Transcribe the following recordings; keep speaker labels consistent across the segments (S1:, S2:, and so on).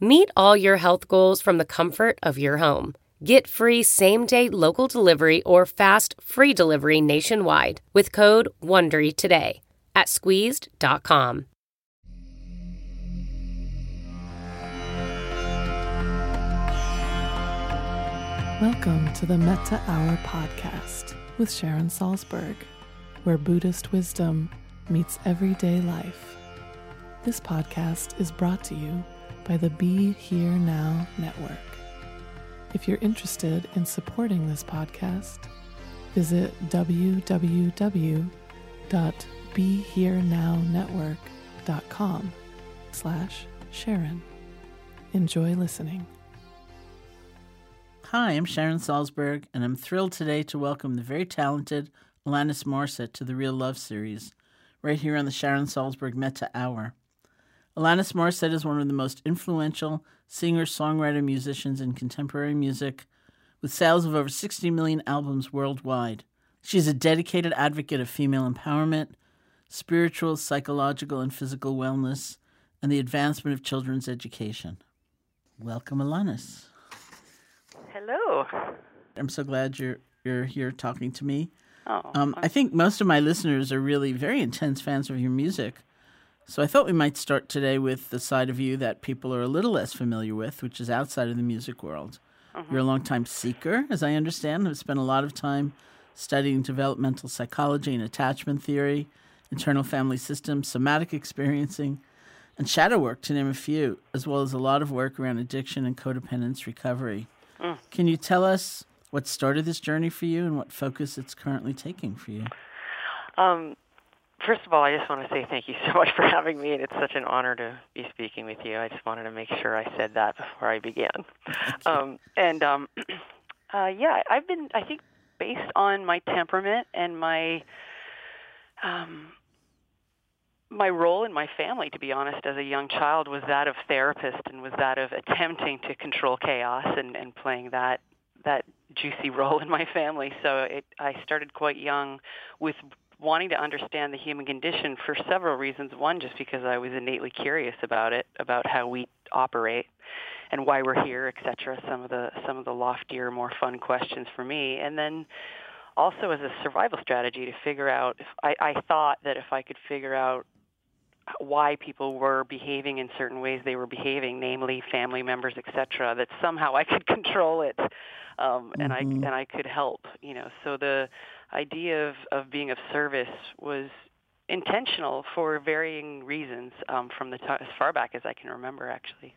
S1: Meet all your health goals from the comfort of your home. Get free same day local delivery or fast free delivery nationwide with code WONDERY today at squeezed.com.
S2: Welcome to the Metta Hour podcast with Sharon Salzberg, where Buddhist wisdom meets everyday life. This podcast is brought to you by the Be Here Now Network. If you're interested in supporting this podcast, visit www.beherenownetwork.com slash Sharon. Enjoy listening.
S3: Hi, I'm Sharon Salzberg, and I'm thrilled today to welcome the very talented Alanis Morissette to the Real Love series, right here on the Sharon Salzberg Metta Hour. Alanis Morissette is one of the most influential singer, songwriter, musicians in contemporary music, with sales of over 60 million albums worldwide. She's a dedicated advocate of female empowerment, spiritual, psychological, and physical wellness, and the advancement of children's education. Welcome, Alanis.
S4: Hello.
S3: I'm so glad you're you're here talking to me.
S4: Oh,
S3: Um, I think most of my listeners are really very intense fans of your music. So I thought we might start today with the side of you that people are a little less familiar with, which is outside of the music world. You're a longtime seeker, as I understand, have spent a lot of time studying developmental psychology and attachment theory, internal family systems, somatic experiencing, and shadow work, to name a few, as well as a lot of work around addiction and codependence recovery. Can you tell us what started this journey for you and what focus it's currently taking for you?
S4: um, first of all, I just want to say thank you so much for having me, and it's such an honor to be speaking with you. I just wanted to make sure I said that before I began. Um, and um, uh, yeah, I've been, I think, based on my temperament and my um, my role in my family, to be honest, as a young child, was that of therapist and was that of attempting to control chaos and, and playing that that juicy role in my family. So it, I started quite young with wanting to understand the human condition for several reasons. One, just because I was innately curious about it, about how we operate and why we're here, etc. Some of the some of the loftier, more fun questions for me, and then also as a survival strategy to figure out. If I, I thought that if I could figure out why people were behaving in certain ways they were behaving, namely family members, etc., that somehow I could control it, um, and I and I could help. You know, so the idea of of being of service was intentional for varying reasons um, from the t- as far back as I can remember, actually.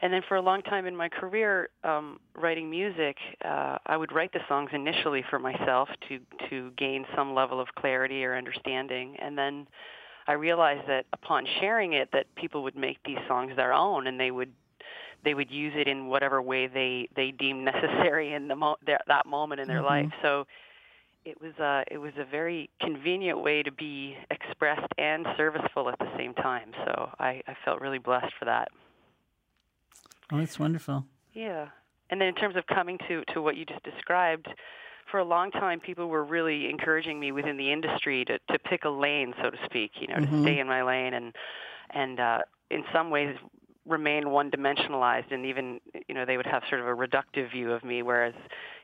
S4: And then for a long time in my career, um, writing music, uh, I would write the songs initially for myself to to gain some level of clarity or understanding, and then I realized that upon sharing it, that people would make these songs their own, and they would they would use it in whatever way they they deemed necessary in the mo- that moment in their mm-hmm. life. So it was a it was a very convenient way to be expressed and serviceful at the same time. So I, I felt really blessed for that.
S3: Oh, that's wonderful.
S4: Yeah. And then in terms of coming to, to what you just described, for a long time people were really encouraging me within the industry to, to pick a lane, so to speak, you know, to mm-hmm. stay in my lane and and uh, in some ways remain one dimensionalized and even you know they would have sort of a reductive view of me whereas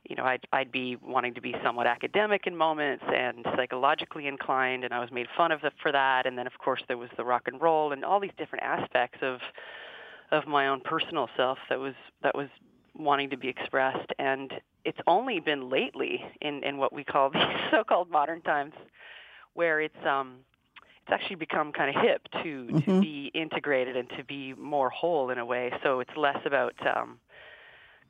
S4: you know I'd I'd be wanting to be somewhat academic in moments and psychologically inclined and I was made fun of the, for that. And then of course there was the rock and roll and all these different aspects of of my own personal self that was that was wanting to be expressed. And it's only been lately in in what we call these so-called modern times where it's um it's actually become kind of hip to to be integrated and to be more whole in a way so it's less about um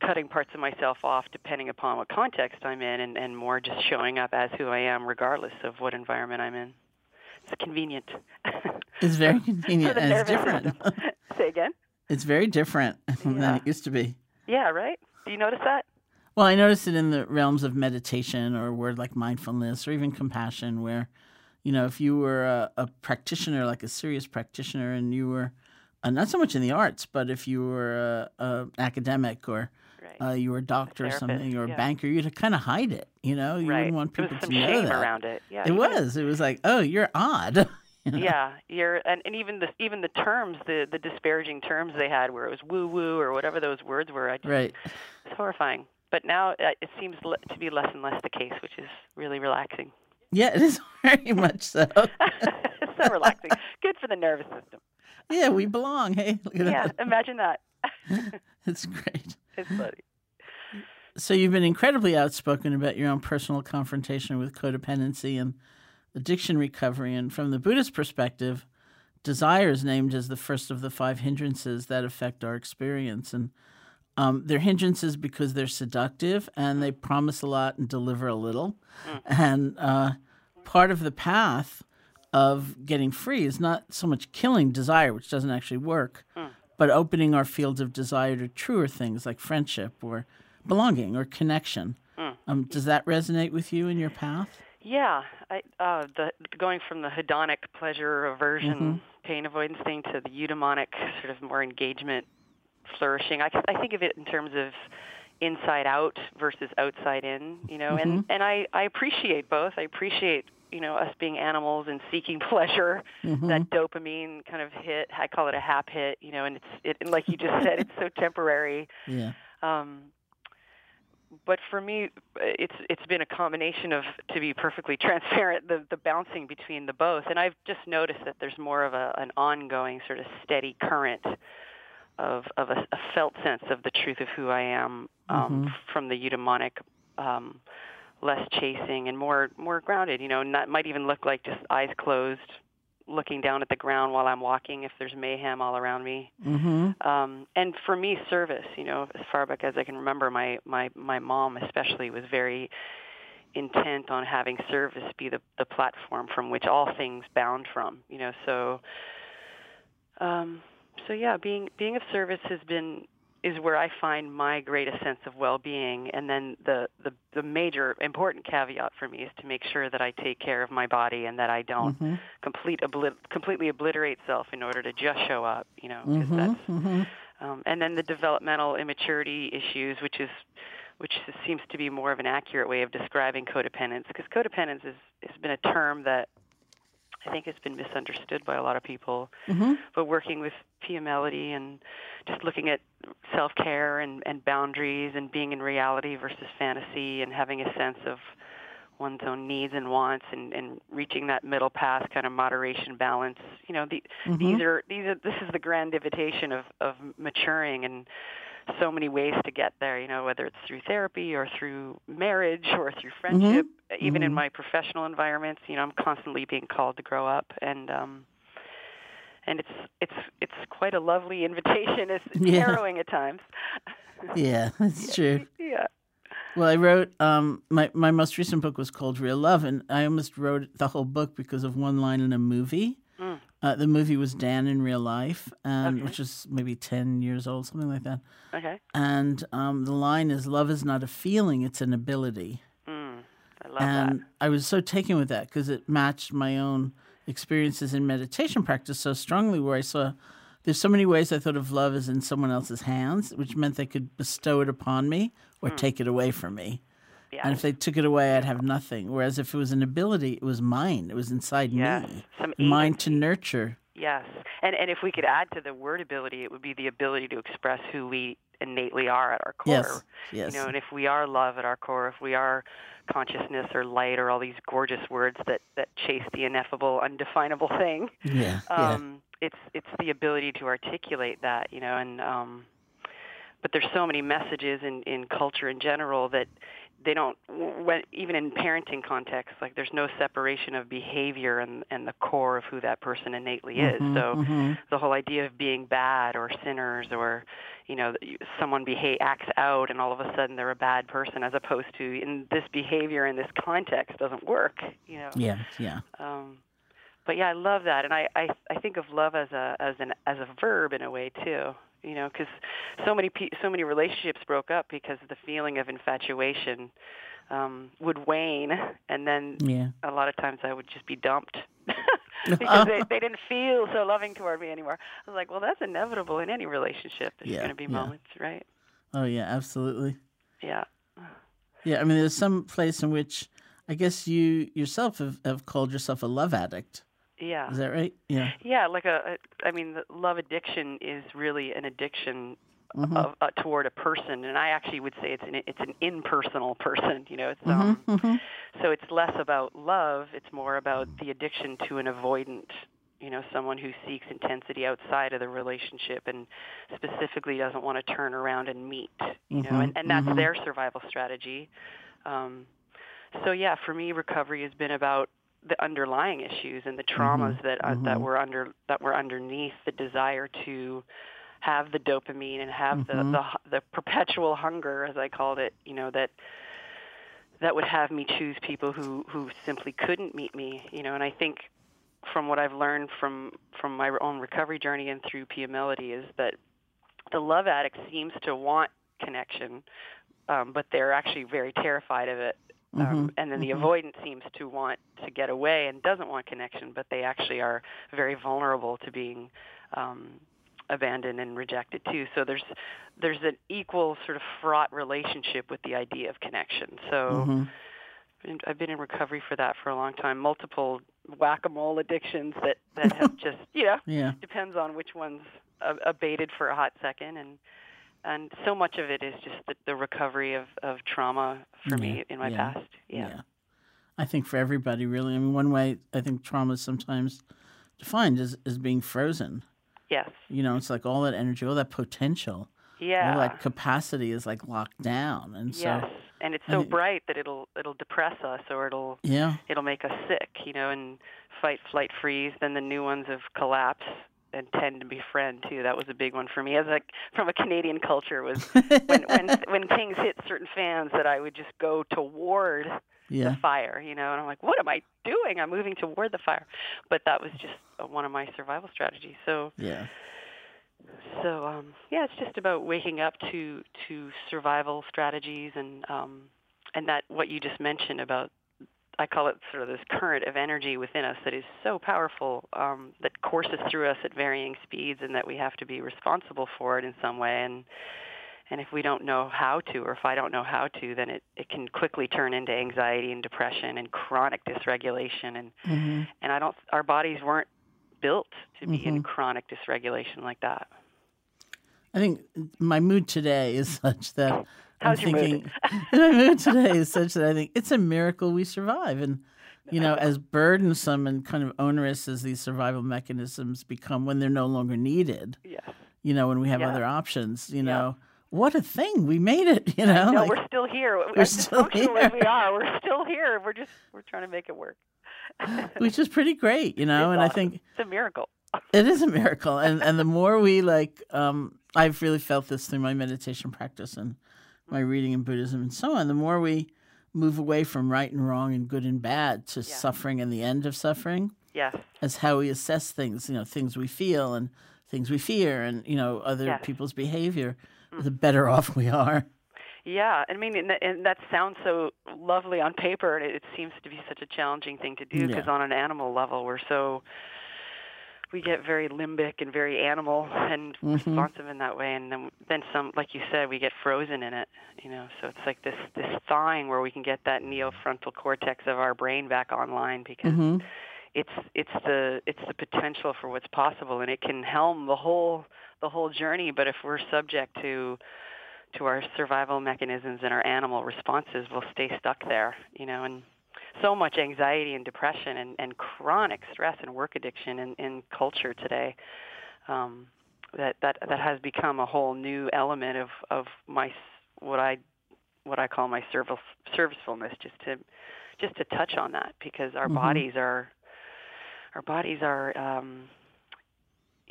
S4: cutting parts of myself off depending upon what context I'm in and, and more just showing up as who I am regardless of what environment I'm in. It's convenient.
S3: It's very convenient and it's different.
S4: Say again?
S3: It's very different than
S4: Yeah.
S3: it used to be.
S4: Yeah, right? Do you notice that?
S3: Well, I noticed it in the realms of meditation or a word like mindfulness or even compassion, where, you know, if you were a, a practitioner, like a serious practitioner, and you were uh, not so much in the arts, but if you were a, a academic or
S4: Right.
S3: uh, you were a doctor or
S4: therapist,
S3: something or a
S4: yeah.
S3: banker, you'd kind of hide it. You know, you
S4: right.
S3: wouldn't want people to know that.
S4: around it. Yeah.
S3: It was. It was like, oh, you're odd. You know?
S4: Yeah, you're and, and even the even the terms, the the disparaging terms they had, where it was woo woo or whatever those words were, I just,
S3: Right.
S4: it's horrifying. But now uh, it seems to be less and less the case, which is really relaxing.
S3: Yeah, it is very much so.
S4: it's so relaxing. Good for the nervous system.
S3: yeah, we belong. Hey, look at
S4: Yeah, imagine that.
S3: It's great.
S4: it's funny.
S3: So you've been incredibly outspoken about your own personal confrontation with codependency and addiction recovery. And from the Buddhist perspective, desire is named as the first of the five hindrances that affect our experience. And um, they're hindrances because they're seductive and they promise a lot and deliver a little. And uh, part of the path of getting free is not so much killing desire, which doesn't actually work, but opening our fields of desire to truer things like friendship or belonging or connection. Um, does that resonate with you in your path?
S4: Yeah, I, uh, the going from the hedonic pleasure aversion
S3: Mm-hmm.
S4: pain avoidance thing to the eudaimonic sort of more engagement flourishing. I, I think of it in terms of inside out versus outside in. You know, and
S3: Mm-hmm.
S4: and I I appreciate both. I appreciate you know us being animals and seeking pleasure.
S3: Mm-hmm.
S4: That dopamine kind of hit. I call it a hap hit. You know, and it's it and like you just said, it's so temporary.
S3: Yeah.
S4: Um, but for me, it's it's been a combination of, to be perfectly transparent, the the bouncing between the both, and I've just noticed that there's more of a an ongoing sort of steady current of of a, a felt sense of the truth of who I am um, from the eudaimonic, um, less chasing and more more grounded. You know, might even look like just eyes closed, looking down at the ground while I'm walking if there's mayhem all around me
S3: Mm-hmm.
S4: um, and for me, service. You know, as far back as I can remember, my my my mom especially was very intent on having service be the the platform from which all things bound from. You know, so um, so yeah, being being of service has been is where I find my greatest sense of well-being, and then the, the the major important caveat for me is to make sure that I take care of my body and that I don't
S3: Mm-hmm.
S4: complete obli- completely obliterate self in order to just show up. You know, because that's
S3: Mm-hmm.
S4: um, and then the developmental immaturity issues, which is which seems to be more of an accurate way of describing codependence, because codependence is, has been a term that I think it's been misunderstood by a lot of people.
S3: Mm-hmm.
S4: But working with Pia Mellody and just looking at self-care and, and boundaries and being in reality versus fantasy and having a sense of one's own needs and wants and, and reaching that middle path kind of moderation balance you know the, these are these are this is the grand invitation of of maturing and so many ways to get there you know whether it's through therapy or through marriage or through friendship even in my professional environments you know i'm constantly being called to grow up and um and it's it's it's quite a lovely invitation it's, it's
S3: Yeah.
S4: harrowing at times
S3: Yeah, that's true.
S4: yeah
S3: Well, I wrote um, my my most recent book was called Real Love, and I almost wrote the whole book because of one line in a movie.
S4: Mm.
S3: Uh, the movie was Dan in real life, and
S4: Okay.
S3: which is maybe ten years old, something like that.
S4: okay
S3: And um, the line is, "Love is not a feeling; it's an ability."
S4: mm, i love
S3: and I was so taken with that because it matched my own experiences in meditation practice so strongly. Where I saw there's so many ways I thought of love as in someone else's hands, which meant they could bestow it upon me or take it away from me.
S4: Yeah
S3: And if they took it away, I'd have nothing. Whereas if it was an ability, it was mine. It was inside
S4: Yes,
S3: me,
S4: some
S3: mine to nurture.
S4: Yes, and and if we could add to the word ability, it would be the ability to express who we innately are at our core.
S3: Yes, yes.
S4: You know, and if we are love at our core, if we are consciousness or light or all these gorgeous words that that chase the ineffable, undefinable thing,
S3: yeah, yeah.
S4: um, it's it's the ability to articulate that. You know, and um, but there's so many messages in in culture in general that they don't when, even in parenting context like there's no separation of behavior and and the core of who that person innately is.
S3: Mm-hmm,
S4: so the whole idea of being bad or sinners or you know someone behave acts out and all of a sudden they're a bad person as opposed to in this behavior in this context doesn't work you know?
S3: Yeah, yeah.
S4: um but yeah i love that. And i i i think of love as a as an as a verb in a way too you know, because so many pe- so many relationships broke up because the feeling of infatuation um, would wane, and then
S3: Yeah.
S4: a lot of times I would just be dumped because they, they didn't feel so loving toward me anymore. I was like, well, that's inevitable in any relationship. There's
S3: Yeah,
S4: going to be
S3: yeah.
S4: moments, right?
S3: Oh yeah, absolutely.
S4: Yeah.
S3: Yeah, I mean, there's some place in which I guess you yourself have, have called yourself a love addict.
S4: Yeah.
S3: Is that right? Yeah.
S4: Yeah, like a, I mean, the love addiction is really an addiction
S3: Mm-hmm.
S4: of, uh, toward a person, and I actually would say it's an it's an impersonal person. You know, it's
S3: Mm-hmm,
S4: um, so it's less about love; it's more about the addiction to an avoidant. You know, someone who seeks intensity outside of the relationship and specifically doesn't want to turn around and meet. You know, and, and that's their survival strategy. Um, so yeah, for me, recovery has been about the underlying issues and the traumas that uh, that were under that were underneath the desire to have the dopamine and have the, the the perpetual hunger, as I called it. You know that that would have me choose people who who simply couldn't meet me. You know, and I think from what I've learned from from my own recovery journey and through Pia Mellody is that the love addict seems to want connection, um, but they're actually very terrified of it. Um, and then the avoidant seems to want to get away and doesn't want connection, but they actually are very vulnerable to being um, abandoned and rejected too. So there's there's an equal sort of fraught relationship with the idea of connection. So and I've been in recovery for that for a long time. Multiple whack-a-mole addictions that that have just you know
S3: Yeah.
S4: depends on which one's uh, abated for a hot second and and so much of it is just the, the recovery of, of trauma for me in my
S3: yeah,
S4: past. Yeah.
S3: I think for everybody, really. I mean, one way I think trauma is sometimes defined is, is being frozen.
S4: Yes.
S3: You know, it's like all that energy, all that potential,
S4: Yeah.
S3: all that capacity is like locked down. And so,
S4: yes. And it's
S3: I
S4: so
S3: think-
S4: bright that it'll it'll depress us or it'll
S3: yeah.
S4: it'll make us sick, you know, and fight, flight, freeze. Then the new ones have collapse and tend to befriend too. That was a big one for me as a from a Canadian culture was when when when things hit certain fans that I would just go toward
S3: Yeah.
S4: the fire, you know, and I'm like, what am I doing? I'm moving toward the fire. But that was just one of my survival strategies. So
S3: Yeah.
S4: so um, yeah, it's just about waking up to to survival strategies and um, and that what you just mentioned about I call it sort of this current of energy within us that is so powerful um, that courses through us at varying speeds, and that we have to be responsible for it in some way. And and if we don't know how to, or if I don't know how to, then it, it can quickly turn into anxiety and depression and chronic dysregulation. And
S3: Mm-hmm.
S4: and I don't, our bodies weren't built to be in chronic dysregulation like that.
S3: I think my mood today is such that
S4: How's
S3: I'm thinking my mood today is such that I think it's a miracle we survive. And you know, as burdensome and kind of onerous as these survival mechanisms become when they're no longer needed,
S4: Yes.
S3: you know, when we have
S4: Yeah.
S3: other options, you know, what a thing we made it. You know,
S4: no,
S3: like-
S4: we're still here.
S3: we're
S4: as
S3: still
S4: as
S3: here.
S4: we are, we're still here. We're just we're trying to make it work.
S3: which is pretty great, you know.
S4: It's
S3: and I think
S4: it's a miracle.
S3: It is a miracle, and and the more we like, um, I've really felt this through my meditation practice and my reading in Buddhism and so on. The more we move away from right and wrong and good and bad to suffering and the end of suffering,
S4: Yes.
S3: as how we assess things, you know, things we feel and things we fear, and you know, other
S4: Yes.
S3: people's behavior, mm. the better off we are.
S4: Yeah, I mean, and that, and that sounds so lovely on paper, and it, it seems to be such a challenging thing to do because
S3: Yeah.
S4: on an animal level, we're so we get very limbic and very animal and
S3: Mm-hmm.
S4: responsive in that way, and then then some, like you said, we get frozen in it. You know, so it's like this this thawing where we can get that neofrontal cortex of our brain back online because
S3: Mm-hmm.
S4: it's it's the it's the potential for what's possible, and it can helm the whole the whole journey. But if we're subject to to our survival mechanisms and our animal responses, we'll stay stuck there. You know, and so much anxiety and depression and, and chronic stress and work addiction in, in culture today. Um, that, that that has become a whole new element of, of my what I what I call my service servicefulness just to just to touch on that because our bodies are our bodies are um,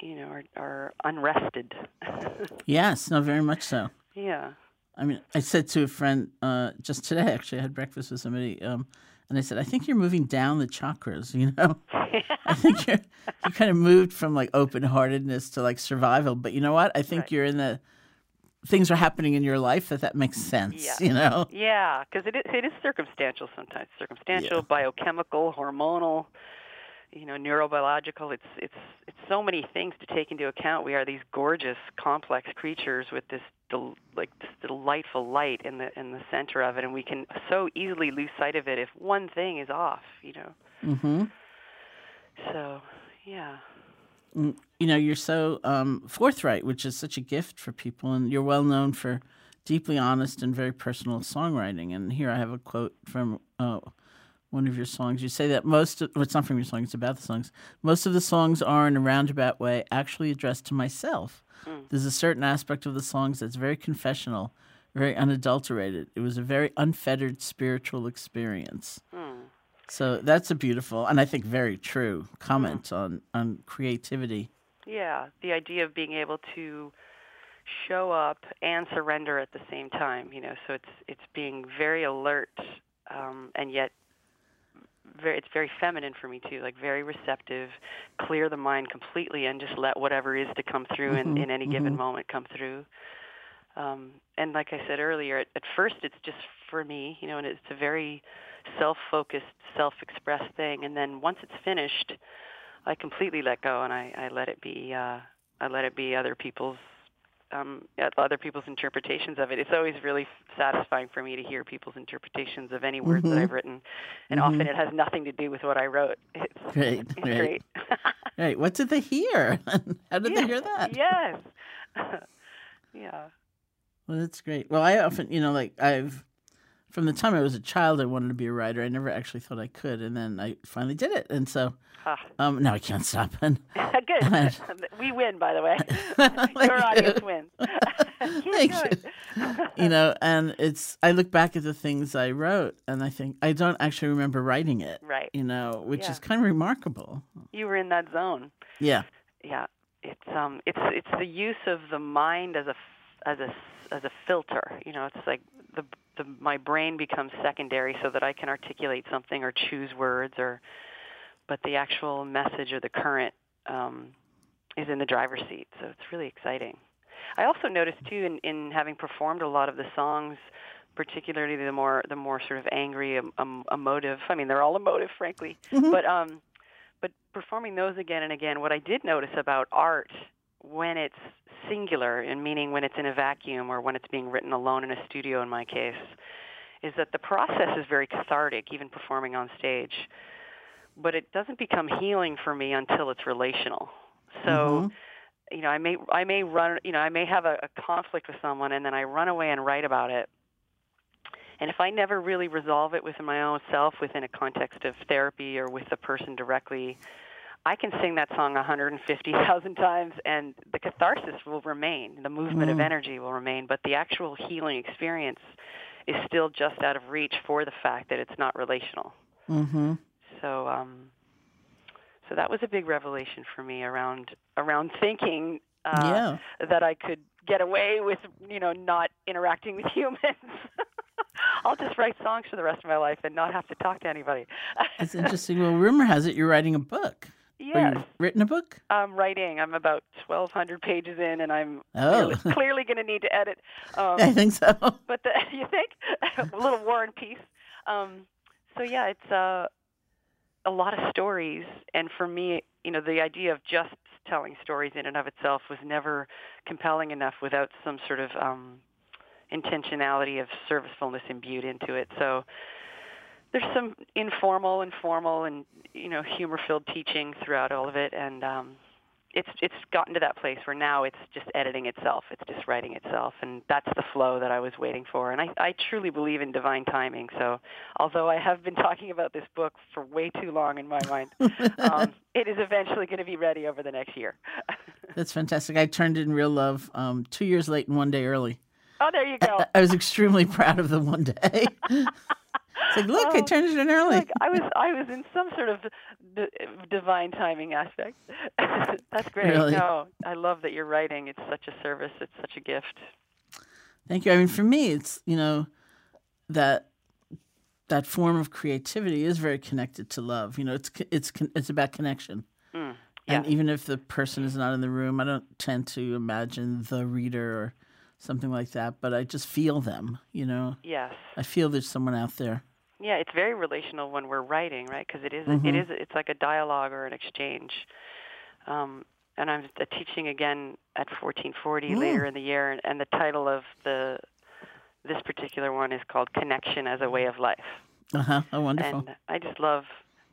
S4: you know are, are unrested.
S3: Yes, no, very much so.
S4: yeah.
S3: I mean, I said to a friend uh, just today, actually, I had breakfast with somebody, um, And I said, I think you're moving down the chakras, you know? I think you're you kind of moved from like open heartedness to like survival. But you know what? I think
S4: Right.
S3: you're in the things are happening in your life that that makes sense,
S4: Yeah.
S3: you know?
S4: Yeah, because it is, it is circumstantial sometimes. Circumstantial, biochemical, hormonal, you know, neurobiological. It's it's it's so many things to take into account. We are these gorgeous, complex creatures with this del- like this delightful light in the in the center of it, and we can so easily lose sight of it if one thing is off. You know.
S3: Mm-hmm.
S4: So, yeah.
S3: Mm, You know, you're so um, forthright, which is such a gift for people, and you're well known for deeply honest and very personal songwriting. And here I have a quote from uh, one of your songs. You say that most of, well, it's not from your songs, it's about the songs. Most of the songs are, in a roundabout way, actually addressed to myself. Hmm. There's a certain aspect of the songs that's very confessional, very unadulterated. It was a very unfettered spiritual experience. Hmm. So that's a beautiful and I think very true comment hmm. on, on creativity.
S4: Yeah, the idea of being able to show up and surrender at the same time, you know, so it's it's being very alert um and yet very it's very feminine for me too, like very receptive, clear the mind completely and just let whatever is to come through in, in any given moment come through. Um, and like I said earlier, at, at first it's just for me, you know, and it's a very self-focused, self-expressed thing. And then once it's finished, I completely let go and I, I let it be. Uh, I let it be other people's um, other people's interpretations of it. It's always really satisfying for me to hear people's interpretations of any words that I've written, and often it has nothing to do with what I wrote. It's,
S3: Great,
S4: it's
S3: great.
S4: great.
S3: Right. What did they hear? How did they hear that?
S4: Yes. yeah.
S3: Well, that's great. Well, I often, you know, like I've, from the time I was a child, I wanted to be a writer. I never actually thought I could, and then I finally did it. And so,
S4: Ah.
S3: um, now I can't stop. And
S4: good. we win, by the way. Your audience
S3: you.
S4: wins.
S3: Thank
S4: Good.
S3: you know, and it's I look back at the things I wrote, and I think I don't actually remember writing it.
S4: Right.
S3: You know, which
S4: Yeah.
S3: is kind of remarkable.
S4: You were in that zone.
S3: Yeah.
S4: yeah it's um it's it's the use of the mind as a as a as a filter you know it's like the the my brain becomes secondary so that i can articulate something or choose words or but the actual message or the current um is in the driver's seat. So it's really exciting. I also noticed too in in having performed a lot of the songs particularly the more the more sort of angry um, emotive i mean they're all emotive frankly. But um but performing those again and again, what I did notice about art when it's singular, and meaning when it's in a vacuum or when it's being written alone in a studio, in my case, is that the process is very cathartic, even performing on stage. But it doesn't become healing for me until it's relational. So, mm-hmm. you know, I may I may run, you know, I may have a, a conflict with someone, and then I run away and write about it. And if I never really resolve it within my own self, within a context of therapy or with the person directly, I can sing that song 150,000 times and the catharsis will remain. The movement of energy will remain, but the actual healing experience is still just out of reach for the fact that it's not relational.
S3: Mm-hmm.
S4: So, um, so that was a big revelation for me around around thinking uh, that I could get away with, you know, not interacting with humans. I'll just write songs for the rest of my life and not have to talk to anybody.
S3: It's interesting. Well, rumor has it you're writing a book. Or
S4: yes,
S3: you've written a book?
S4: I'm writing. I'm about 1,200 pages in, and I'm
S3: Oh.
S4: clearly, clearly going to need to edit. Um,
S3: I think so.
S4: but the, you think a little War and Peace. Um, so yeah, it's uh, a lot of stories, and for me, you know, the idea of just telling stories in and of itself was never compelling enough without some sort of um, intentionality of servicefulness imbued into it. So there's some informal and formal and you know humor-filled teaching throughout all of it, and um, it's it's gotten to that place where now it's just editing itself. It's just writing itself, and that's the flow that I was waiting for. And I, I truly believe in divine timing. So, although I have been talking about this book for way too long in my mind, um, it is eventually going to be ready over the next year.
S3: That's fantastic. I turned in Real Love um, two years late and one day early.
S4: oh, there you go.
S3: I was extremely proud of the one day. It's like, look, I
S4: Oh,
S3: turned it in early.
S4: Like I was, I was in some sort of d- divine timing aspect. That's great.
S3: Really?
S4: No, I love that you're writing. It's such a service. It's such a gift.
S3: Thank you. I mean, for me, it's, you know, that that form of creativity is very connected to love. You know, it's it's it's about connection.
S4: Mm,
S3: And even if the person is not in the room, I don't tend to imagine the reader or something like that, but I just feel them, you know.
S4: Yes.
S3: I feel there's someone out there.
S4: Yeah, it's very relational when we're writing, right? Because it is,
S3: Mhm.
S4: it is, it's like a dialogue or an exchange. Um, and I'm uh, teaching again at 1440
S3: Mm.
S4: later in the year, and, and the title of the this particular one is called "Connection as a Way of Life."
S3: Uh-huh. Oh, wonderful.
S4: And I just love,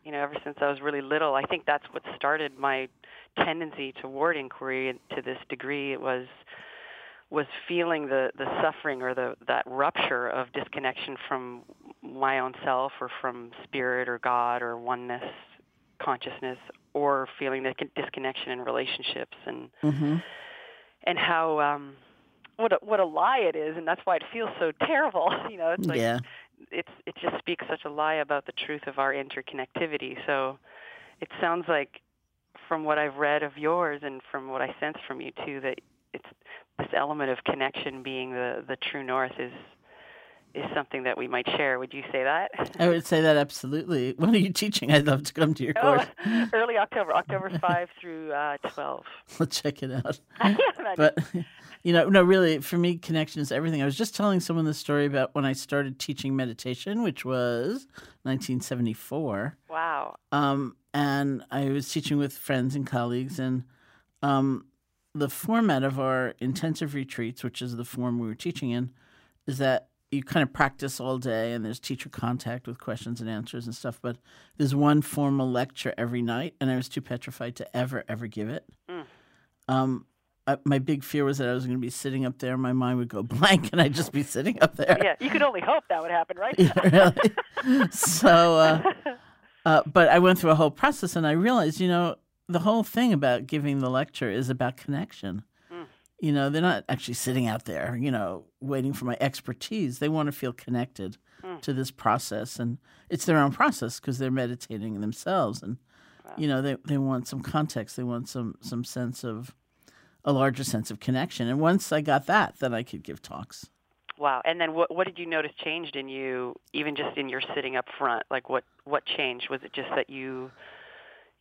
S4: you know, ever since I was really little, I think that's what started my tendency toward inquiry to this degree. It was was feeling the the suffering or the that rupture of disconnection from my own self or from spirit or God or oneness consciousness or feeling the disconnection in relationships and
S3: hmm
S4: and how um what a what a lie it is and that's why it feels so terrible you know it's like
S3: yeah.
S4: it's it just speaks such a lie about the truth of our interconnectivity. So it sounds like from what I've read of yours and from what I sense from you too that it's this element of connection being the the true north is is something that we might share. Would you say that?
S3: I would say that absolutely. When are you teaching? I'd love to come to your
S4: Oh,
S3: course.
S4: early October, October 5 through uh, 12.
S3: We'll check it out.
S4: I can't imagine.
S3: But you know, no, really, for me, connection is everything. I was just telling someone the story about when I started teaching meditation, which was 1974.
S4: wow.
S3: Um, and I was teaching with friends and colleagues, and um, the format of our intensive retreats, which is the form we were teaching in, is that you kind of practice all day, and there's teacher contact with questions and answers and stuff. But there's one formal lecture every night, and I was too petrified to ever, ever give it.
S4: Mm.
S3: Um, I, my big fear was that I was going to be sitting up there, my mind would go blank, and I'd just be sitting up there.
S4: Yeah, you could only hope that would happen, right?
S3: Yeah, really. so, uh, uh, but I went through a whole process and I realized, you know, the whole thing about giving the lecture is about connection.
S4: Mm.
S3: You know, they're not actually sitting out there, you know, waiting for my expertise. They want to feel connected
S4: Mm.
S3: to this process. And it's their own process because they're meditating themselves. And, you know, they, they want some context, they want some, some sense of a larger sense of connection. And once I got that, then I could give talks.
S4: Wow. And then what what did you notice changed in you even just in your sitting up front? Like what what changed? Was it just that you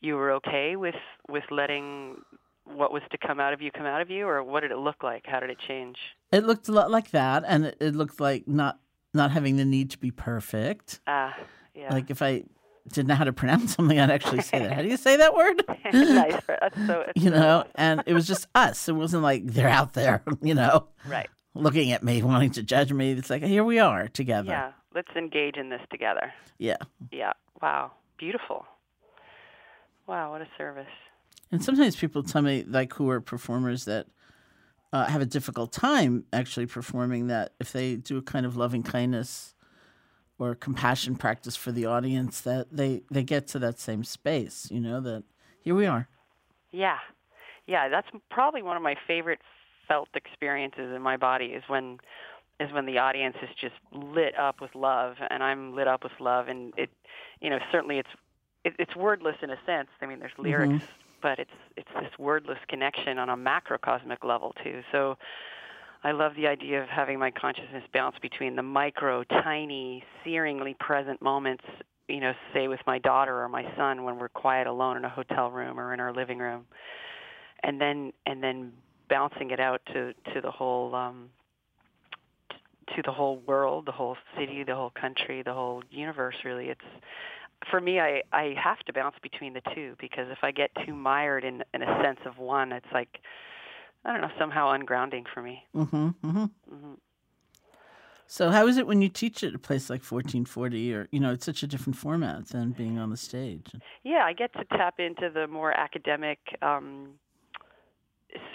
S4: you were okay with with letting what was to come out of you come out of you or what did it look like? How did it change?
S3: It looked a lot like that, and it, it looked like not not having the need to be perfect.
S4: Ah, yeah.
S3: Like if I didn't know how to pronounce something, I'd actually say that. How do you say that word?
S4: nice. That's so
S3: you know, and it was just us. It wasn't like they're out there, you know,
S4: Right.
S3: looking at me, wanting to judge me. It's like here we are together.
S4: Yeah. Let's engage in this together.
S3: Yeah.
S4: Yeah. Wow. Beautiful. Wow, what a service.
S3: And sometimes people tell me, like, who are performers that uh, have a difficult time actually performing that if they do a kind of loving kindness or compassion practice for the audience, that they, they get to that same space, you know, that here we are.
S4: Yeah, yeah. That's probably one of my favorite felt experiences in my body is when is when the audience is just lit up with love, and I'm lit up with love, and it, you know, certainly it's it, it's wordless in a sense. I mean, there's lyrics, but it's it's this wordless connection on a macrocosmic level too. So. I love the idea of having my consciousness bounce between the micro, tiny, searingly present moments, you know, say with my daughter or my son when we're quiet alone in a hotel room or in our living room, and then and then bouncing it out to to the whole um, to the whole world, the whole city, the whole country, the whole universe. Really, it's for me. I I have to bounce between the two because if I get too mired in in a sense of one, it's like I don't know, somehow ungrounding for me.
S3: Mm-hmm, mm-hmm.
S4: Mm-hmm.
S3: So how is it when you teach at a place like 1440 or, you know, it's such a different format than being on the stage?
S4: Yeah, I get to tap into the more academic, um,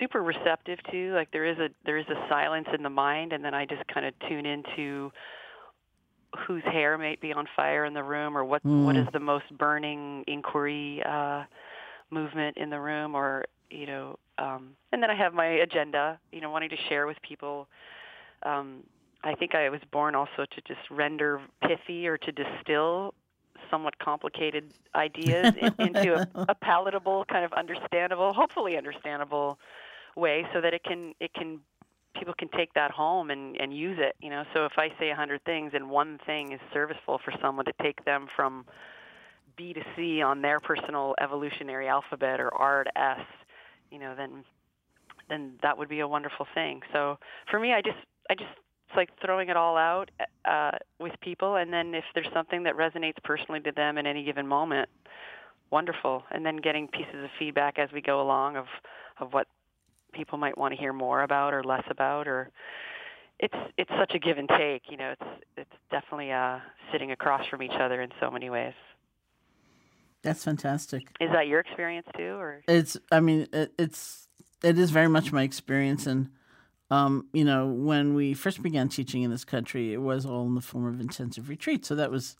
S4: super receptive too. Like there is a there is a silence in the mind, and then I just kind of tune into whose hair may be on fire in the room, or what what
S3: Mm.
S4: is the most burning inquiry uh, movement in the room, or you know. Um, and then I have my agenda, you know, wanting to share with people. Um, I think I was born also to just render pithy or to distill somewhat complicated ideas in, into a, a palatable, kind of understandable, hopefully understandable way, so that it can it can people can take that home and and use it you know? So if i say a hundred things and one thing is serviceful for someone to take them from b to c on their personal evolutionary alphabet or r to s you know then then that would be a wonderful thing. So for me i just i just it's like throwing it all out uh, with people. And then if there's something that resonates personally to them in any given moment wonderful. And then getting pieces of feedback as we go along of of what people might want to hear more about or less about or it's it's such a give and take you know it's it's definitely uh sitting across from each other in so many ways
S3: That's fantastic.
S4: is that your experience too or
S3: It's, I mean, it, it's, it is very much my experience. And, um, you know, when we first began teaching in this country, it was all in the form of intensive retreat. So that was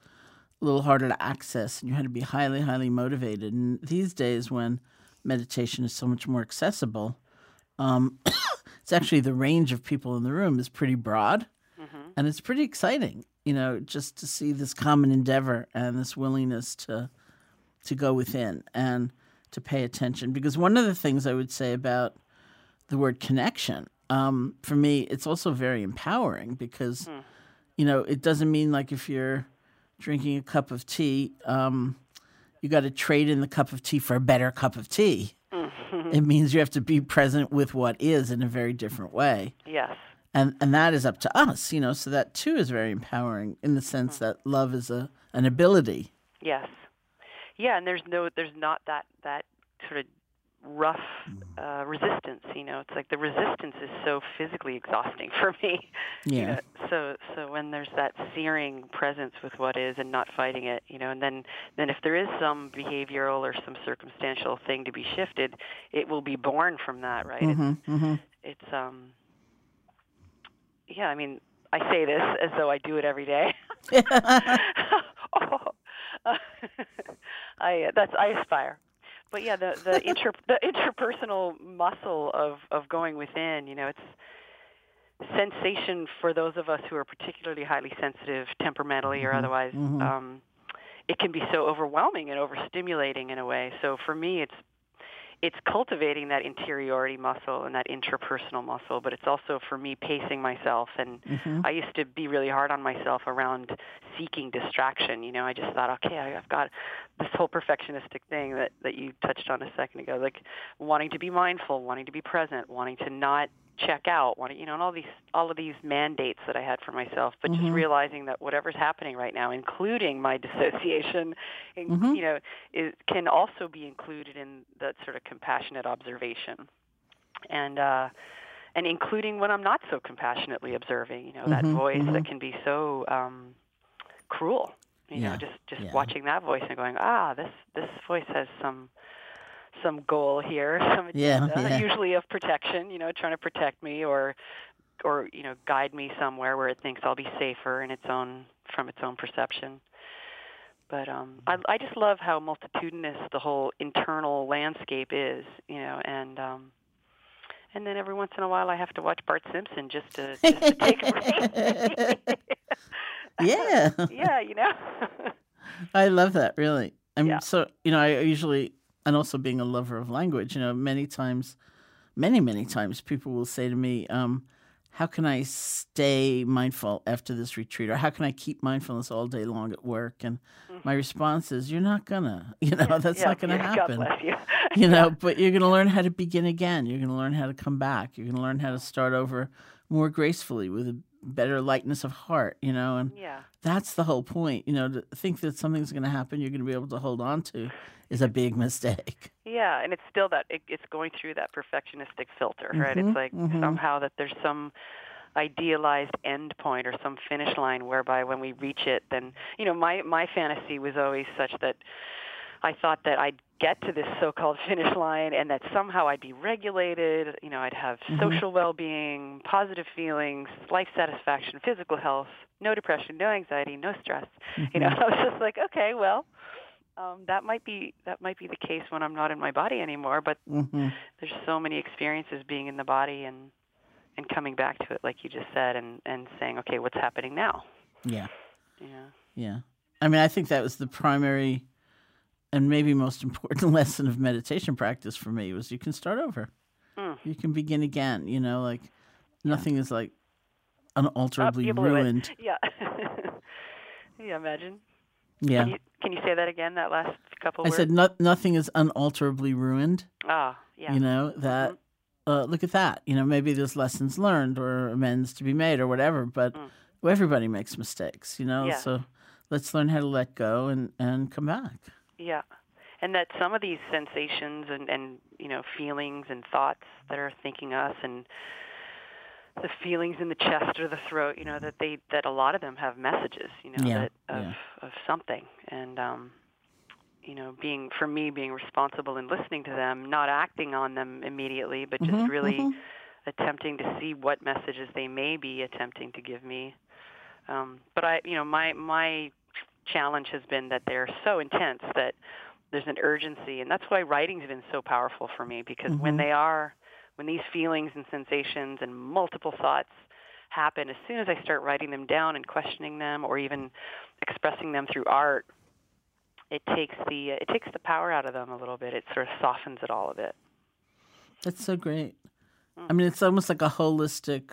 S3: a little harder to access, and you had to be highly, highly motivated. And these days, when meditation is so much more accessible, um, it's actually the range of people in the room is pretty broad, and it's pretty exciting. You know, just to see this common endeavor and this willingness to to go within and to pay attention. Because one of the things I would say about the word connection, um, for me, it's also very empowering because, you know, it doesn't mean like if you're drinking a cup of tea, um, you got to trade in the cup of tea for a better cup of tea. It means you have to be present with what is in a very different way.
S4: yes
S3: And and that is up to us, you know, so that too is very empowering in the sense mm-hmm. that love is a an ability.
S4: Yes. Yeah, and there's no there's not that that sort of rough uh resistance, you know. It's like the resistance is so physically exhausting for me. you
S3: Yeah.
S4: know. So so when there's that searing presence with what is and not fighting it, you know, and then then if there is some behavioral or some circumstantial thing to be shifted, it will be born from that, right? It's,
S3: Mm-hmm.
S4: it's um yeah, I mean, I say this as though I do it every day. oh, I that's I aspire, but yeah, the the inter the interpersonal muscle of of going within, you know, it's sensation for those of us who are particularly highly sensitive temperamentally or otherwise. Um, it can be so overwhelming and overstimulating in a way. So for me, it's it's cultivating that interiority muscle and that interpersonal muscle, but it's also for me pacing myself. And mm-hmm. I used to be really hard on myself around seeking distraction. You know, I just thought, okay, I've got this whole perfectionistic thing that that you touched on a second ago, like wanting to be mindful, wanting to be present, wanting to not check out, you know, and all these all of these mandates that I had for myself. But just realizing that whatever's happening right now, including my dissociation, in, you know, is, can also be included in that sort of compassionate observation, and uh, and including when I'm not so compassionately observing. You know, that voice that can be so um, cruel. You
S3: Yeah,
S4: know, just just
S3: yeah.
S4: watching that voice and going, ah, this this voice has some some goal here, some
S3: Yeah,
S4: agenda,
S3: yeah.
S4: usually of protection. You know, trying to protect me or or you know guide me somewhere where it thinks I'll be safer in its own from its own perception. But um, I, I just love how multitudinous the whole internal landscape is, you know, and um, and then every once in a while I have to watch Bart Simpson just to, just to take a break.
S3: Yeah.
S4: yeah, you know.
S3: I love that, really. I mean,
S4: Yeah.
S3: so, you know, I usually, and also being a lover of language, you know, many times, many, many times people will say to me, um, how can I stay mindful after this retreat? Or how can I keep mindfulness all day long at work? And my response is, you're not gonna, you know, that's
S4: Mm-hmm. yeah,
S3: not gonna
S4: yeah,
S3: happen.
S4: God bless you.
S3: you know but you're to learn how to begin again you're to learn how to come back you're to learn how to start over more gracefully with a better lightness of heart you know and
S4: yeah.
S3: that's the whole point you know to think that something's going to happen you're going to be able to hold on to is a big mistake
S4: Yeah, and it's still that it, it's going through that perfectionistic filter, right?
S3: Mm-hmm,
S4: It's like somehow that there's some idealized end point or some finish line whereby when we reach it then you know my my fantasy was always such that I thought that I'd get to this so-called finish line and that somehow I'd be regulated, you know, I'd have social well-being, positive feelings, life satisfaction, physical health, no depression, no anxiety, no stress. You know, I was just like, okay, well, um, that might be that might be the case when I'm not in my body anymore. But
S3: hmm
S4: there's so many experiences being in the body and and coming back to it, like you just said, and and saying, okay, what's happening now?
S3: yeah
S4: Yeah.
S3: yeah i mean i think that was the primary and maybe most important lesson of meditation practice for me was you can start over
S4: Mm.
S3: you can begin again you know like nothing is like unalterably ruined.
S4: Yeah. yeah, imagine.
S3: Yeah.
S4: Can you, can you say that again? That last couple
S3: I
S4: words.
S3: said no, nothing is unalterably ruined.
S4: Ah, yeah.
S3: You know that. Uh, look at that. You know, maybe there's lessons learned or amends to be made or whatever. But well, everybody makes mistakes. You know,
S4: Mm. Yeah.
S3: so let's learn how to let go and and come back.
S4: Yeah. And that some of these sensations and, and you know, feelings and thoughts that are thinking us and the feelings in the chest or the throat, you know, that they that a lot of them have messages, you know,
S3: Yeah,
S4: that of
S3: yeah.
S4: of something. And um you know, being for me being responsible and listening to them, not acting on them immediately, but just
S3: Mhm,
S4: really
S3: mhm.
S4: attempting to see what messages they may be attempting to give me. Um, but I, you know, my my challenge has been that they're so intense that there's an urgency, and that's why writing's been so powerful for me because when
S3: Mhm.
S4: they are, when these feelings and sensations and multiple thoughts happen, as soon as I start writing them down and questioning them, or even expressing them through art, it takes the it takes the power out of them a little bit. It sort of softens it all a bit.
S3: That's so great.
S4: Mm.
S3: I mean, it's almost like a holistic.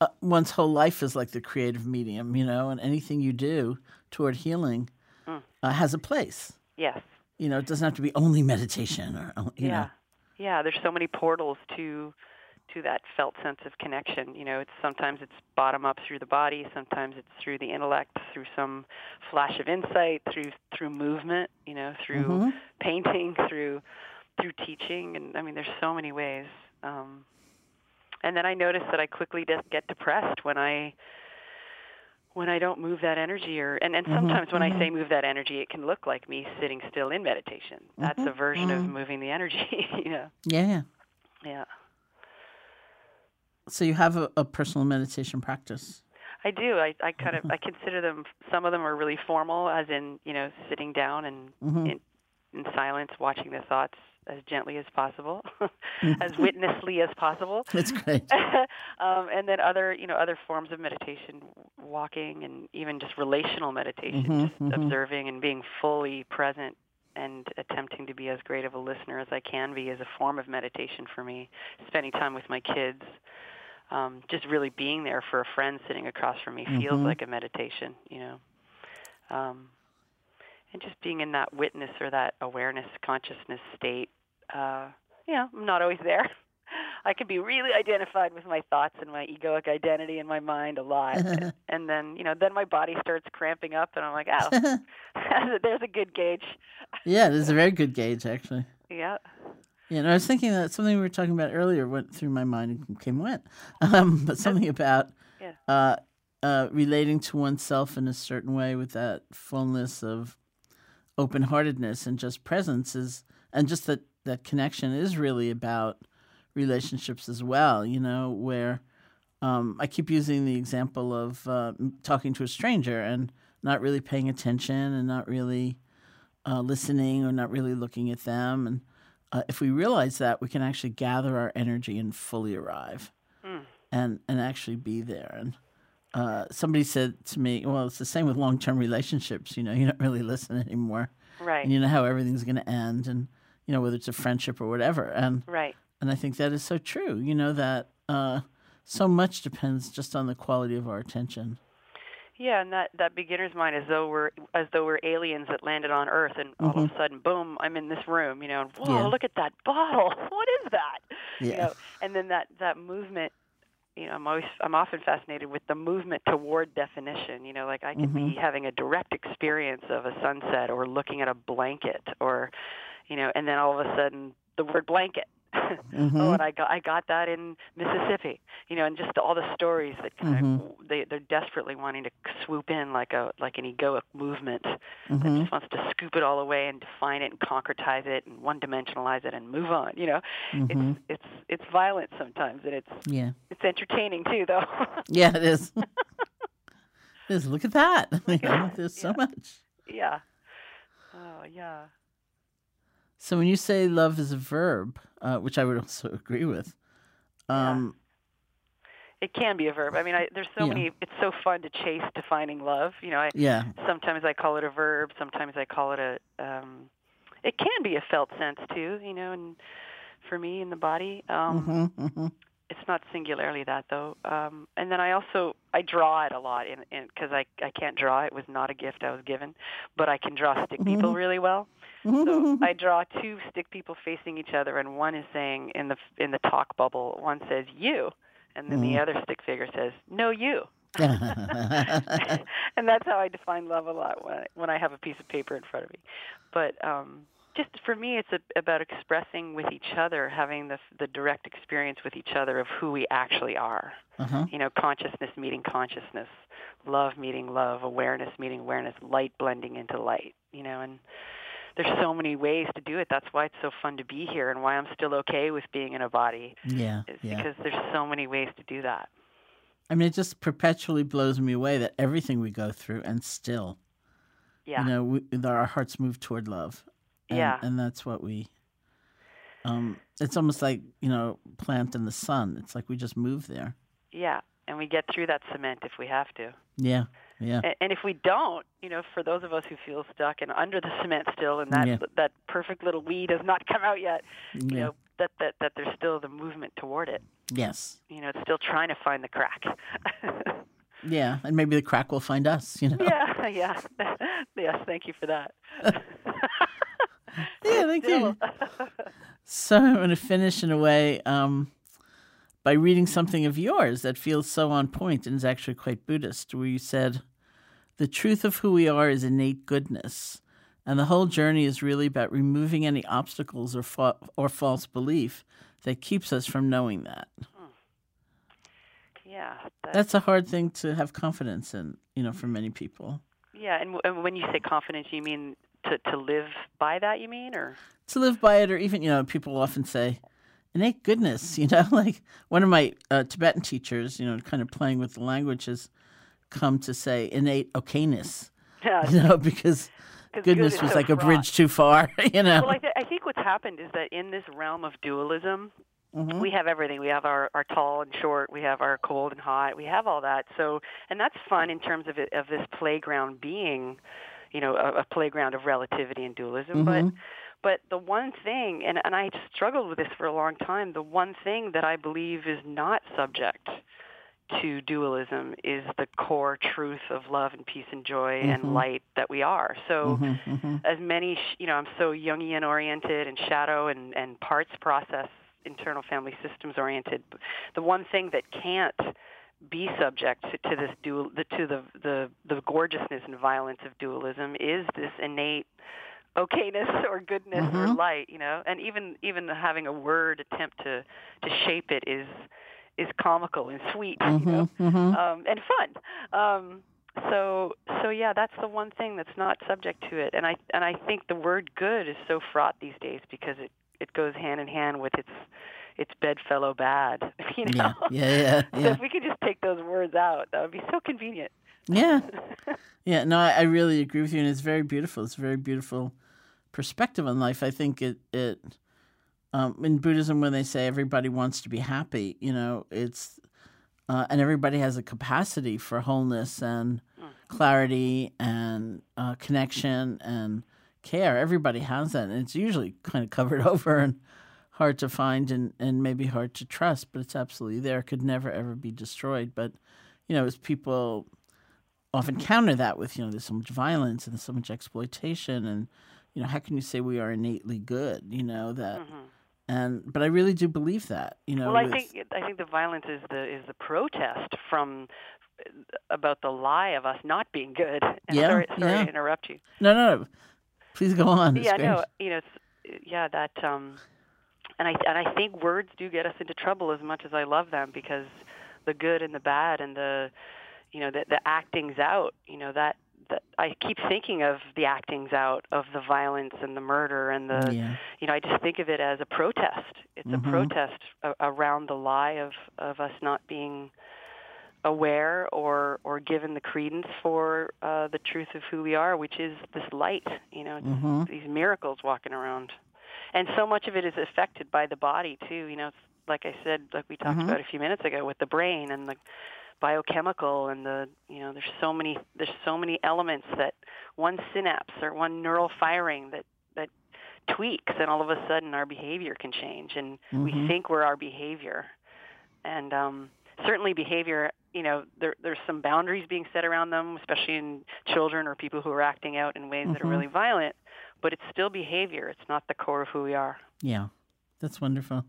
S3: Uh, one's whole life is like the creative medium, you know, and anything you do toward healing
S4: Mm.
S3: uh, has a place.
S4: Yes.
S3: You know, it doesn't have to be only meditation or uh, you
S4: yeah
S3: know.
S4: yeah there's so many portals to to that felt sense of connection you know it's sometimes it's bottom up through the body sometimes it's through the intellect through some flash of insight through through movement you know through
S3: Mhm.
S4: painting through through teaching and i mean there's so many ways um and then i notice that i quickly de- get depressed when i when I don't move that energy or and, and
S3: Mhm,
S4: sometimes when I
S3: mhm.
S4: say move that energy it can look like me sitting still in meditation. That's a version of
S3: mhm.
S4: moving the energy, you know.
S3: Yeah.
S4: Yeah.
S3: So you have a, a personal meditation practice.
S4: I do. I, I kind of I consider them some of them are really formal as in, you know, sitting down and in, in silence watching the thoughts as gently as possible,
S3: Mm-hmm.
S4: as witnessly as possible.
S3: That's great.
S4: um, and then other, you know, other forms of meditation, walking and even just relational meditation,
S3: Mhm,
S4: just
S3: mhm.
S4: observing and being fully present and attempting to be as great of a listener as I can be is a form of meditation for me. Spending time with my kids, um, just really being there for a friend sitting across from me feels
S3: Mhm.
S4: like a meditation, you know. Um, and just being in that witness or that awareness consciousness state uh you know i'm not always there i can be really identified with my thoughts and my egoic identity in my mind a lot and then you know then my body starts cramping up and i'm like oh there's a good gauge
S3: yeah, there's a very good gauge, actually.
S4: yeah
S3: Yeah, and I was thinking that something we were talking about earlier went through my mind and came went. Um, but something about
S4: Yeah.
S3: uh, uh, relating to oneself in a certain way with that fullness of open heartedness and just presence is, and just that, that connection is really about relationships as well, you know, where um, I keep using the example of uh, talking to a stranger and not really paying attention and not really uh, listening or not really looking at them. And uh, if we realize that, we can actually gather our energy and fully arrive
S4: Mm.
S3: and, and actually be there. And uh, somebody said to me, well, it's the same with long term relationships. You know, you don't really listen anymore.
S4: right
S3: And you know how everything's going to end, and, you know, whether it's a friendship or whatever. And,
S4: right
S3: and I think that is so true, you know, that uh, so much depends just on the quality of our attention.
S4: yeah and that that beginner's mind as though we're as though we're aliens that landed on earth and all of a sudden boom i'm in this room you know and whoa
S3: Yeah.
S4: look at that bottle what is that you
S3: Yeah.
S4: know and then that that movement you know i'm always i'm often fascinated with the movement toward definition you know like i could be having a direct experience of a sunset or looking at a blanket or you know and then all of a sudden the word blanket. Mm-hmm. Oh and i got i got that in mississippi you know and just all the stories that kind of mm-hmm. they they're desperately wanting to swoop in like a like an egoic movement that mm-hmm. just wants to scoop it all away and define it and concretize it and one dimensionalize it and move on you know? It's it's it's violent sometimes and it's
S3: Yeah.
S4: it's entertaining too though.
S3: Yeah, it is. is. Look at that. You know, there's so much.
S4: yeah. Oh yeah
S3: So when you say love is a verb, uh, which I would also agree with, um,
S4: it can be a verb i mean I, there's so
S3: Yeah.
S4: many it's so fun to chase defining love you know i
S3: yeah,
S4: sometimes I call it a verb, sometimes I call it a um it can be a felt sense too, you know, and for me in the body. Um
S3: hmm hmm
S4: it's not singularly that though. Um, and then I also I draw it a lot in because I I can't draw. It was not a gift I was given, but I can draw stick people really well. So I draw two stick people facing each other, and one is saying in the in the talk bubble, one says you, and then the other stick figure says no you. and that's how I define love a lot when I, when I have a piece of paper in front of me. But um, just for me, it's a, about expressing with each other, having the the direct experience with each other of who we actually are.
S3: Uh-huh.
S4: You know, consciousness meeting consciousness, love meeting love, awareness meeting awareness, light blending into light. You know, and there's so many ways to do it. That's why it's so fun to be here, and why I'm still okay with being in a body.
S3: Yeah, yeah.
S4: because there's so many ways to do that.
S3: I mean, it just perpetually blows me away that everything we go through, and still,
S4: Yeah.
S3: you know, we, our hearts move toward love. And,
S4: Yeah.
S3: and that's what we. Um, it's almost like you know, plant in the sun. It's like we just move there.
S4: Yeah. And we get through that cement if we have to.
S3: Yeah, yeah,
S4: And if we don't, you know, for those of us who feel stuck and under the cement still, and that
S3: Yeah.
S4: that perfect little weed has not come out yet, you
S3: yeah.
S4: know, that that that there's still the movement toward it.
S3: Yes,
S4: You know, it's still trying to find the crack.
S3: yeah, and maybe the crack will find us. You know.
S4: yeah, yeah, yes. Thank you for that.
S3: Yeah, thank you. So I'm going to finish in a way um, by reading something of yours that feels so on point and is actually quite Buddhist, where you said, The truth of who we are is innate goodness. And the whole journey is really about removing any obstacles or, fa- or false belief that keeps us from knowing that.
S4: yeah, that,
S3: That's a hard thing to have confidence in, you know, for many people.
S4: yeah. And, w- and when you say confidence, you mean to to live by that? You mean, or
S3: to live by it, or even you know, people often say, "Innate goodness," you know, like one of my uh, Tibetan teachers, you know, kind of playing with the language, has come to say innate okayness,
S4: yeah,
S3: you know, because
S4: good
S3: goodness was
S4: so
S3: like a bridge too far, you know.
S4: Well, I, th- I think what's happened is that in this realm of dualism,
S3: Mhm.
S4: we have everything. We have our, our tall and short. We have our cold and hot. We have all that. So, and that's fun in terms of it, of this playground being, you know, a, a playground of relativity and dualism. But
S3: Mhm.
S4: But the one thing, and and I struggled with this for a long time. The one thing that I believe is not subject to dualism is the core truth of love and peace and joy
S3: Mhm.
S4: and light that we are. So
S3: Mhm, mhm.
S4: as many, sh- you know, I'm so Jungian oriented and shadow and, and parts process, internal family systems oriented. The one thing that can't be subject to, to this dual, the, to the, the the gorgeousness and violence of dualism is this innate okayness or goodness or
S3: Mhm.
S4: light, you know. And even even having a word attempt to to shape it is is comical and sweet, you know
S3: Mhm, mhm.
S4: um, and fun. Um, so so yeah, that's the one thing that's not subject to it. And I and I think the word good is so fraught these days because it it goes hand in hand with its its bedfellow bad. You know.
S3: Yeah, yeah, yeah,
S4: So if we could just take those words out, that would be so convenient.
S3: Yeah, yeah. No, I, I really agree with you, and it's very beautiful. It's very beautiful perspective on life. I think it it um, in Buddhism when they say everybody wants to be happy, you know, it's uh, and everybody has a capacity for wholeness and clarity and uh, connection and care. Everybody has that, and it's usually kind of covered over and hard to find and, and maybe hard to trust, but it's absolutely there. It could never ever be destroyed. But you know, as people often counter that with, you know, there's so much violence and so much exploitation and you know, how can you say we are innately good? You know, that and but I really do believe that, you know.
S4: Mm-hmm. Well, I
S3: with-
S4: think I think the violence is the is the protest from about the lie of us not being good. And
S3: Yeah,
S4: sorry, sorry
S3: yeah.
S4: to interrupt you.
S3: No, no, no. Please go on. It's
S4: yeah,
S3: great.
S4: no, you know, it's, yeah, that, um, and I and I think words do get us into trouble as much as I love them because the good and the bad and the, you know, the the actings out, you know, that that I keep thinking of the actings out of the violence and the murder and the,
S3: Yeah.
S4: you know, I just think of it as a protest. It's
S3: Mhm.
S4: a protest a- around the lie of of us not being aware or or given the credence for uh, the truth of who we are, which is this light. You know,
S3: Mhm.
S4: these miracles walking around, and so much of it is affected by the body too. You know, it's like I said, like we talked
S3: Mhm.
S4: about a few minutes ago with the brain and the biochemical and the you know there's so many there's so many elements that one synapse or one neural firing that that tweaks and all of a sudden our behavior can change and we
S3: Mhm.
S4: think we're our behavior and um, certainly behavior. You know, there, there's some boundaries being set around them, especially in children or people who are acting out in ways mm-hmm. that are mm-hmm. really violent. But it's still behavior. It's not the core of who we are.
S3: Yeah, that's wonderful.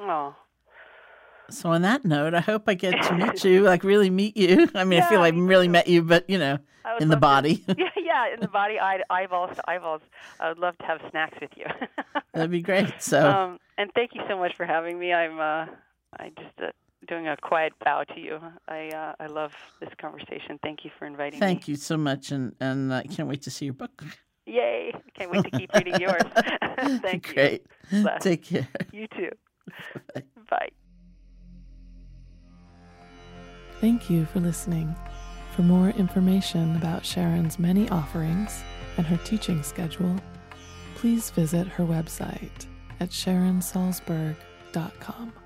S4: Oh,
S3: so on that note, I hope I get to meet you, like really meet you. I mean, yeah, I feel like I really met you, but you know, in the body.
S4: To, yeah, yeah, in the body, eye, eyeballs to eyeballs. I would love to have snacks with you.
S3: That'd be great. So, um,
S4: and thank you so much for having me. I'm, uh, I just uh, doing a quiet bow to you. I, uh, I love this conversation. Thank you for inviting
S3: thank me. Thank you so much, and and I can't wait to see your book.
S4: Yay! Can't wait to keep reading yours. thank
S3: Great. you. Great. Take care.
S4: You too. Bye. Bye.
S2: Thank you for listening. For more information about Sharon's many offerings and her teaching schedule, please visit her website at sharonsalzberg.com.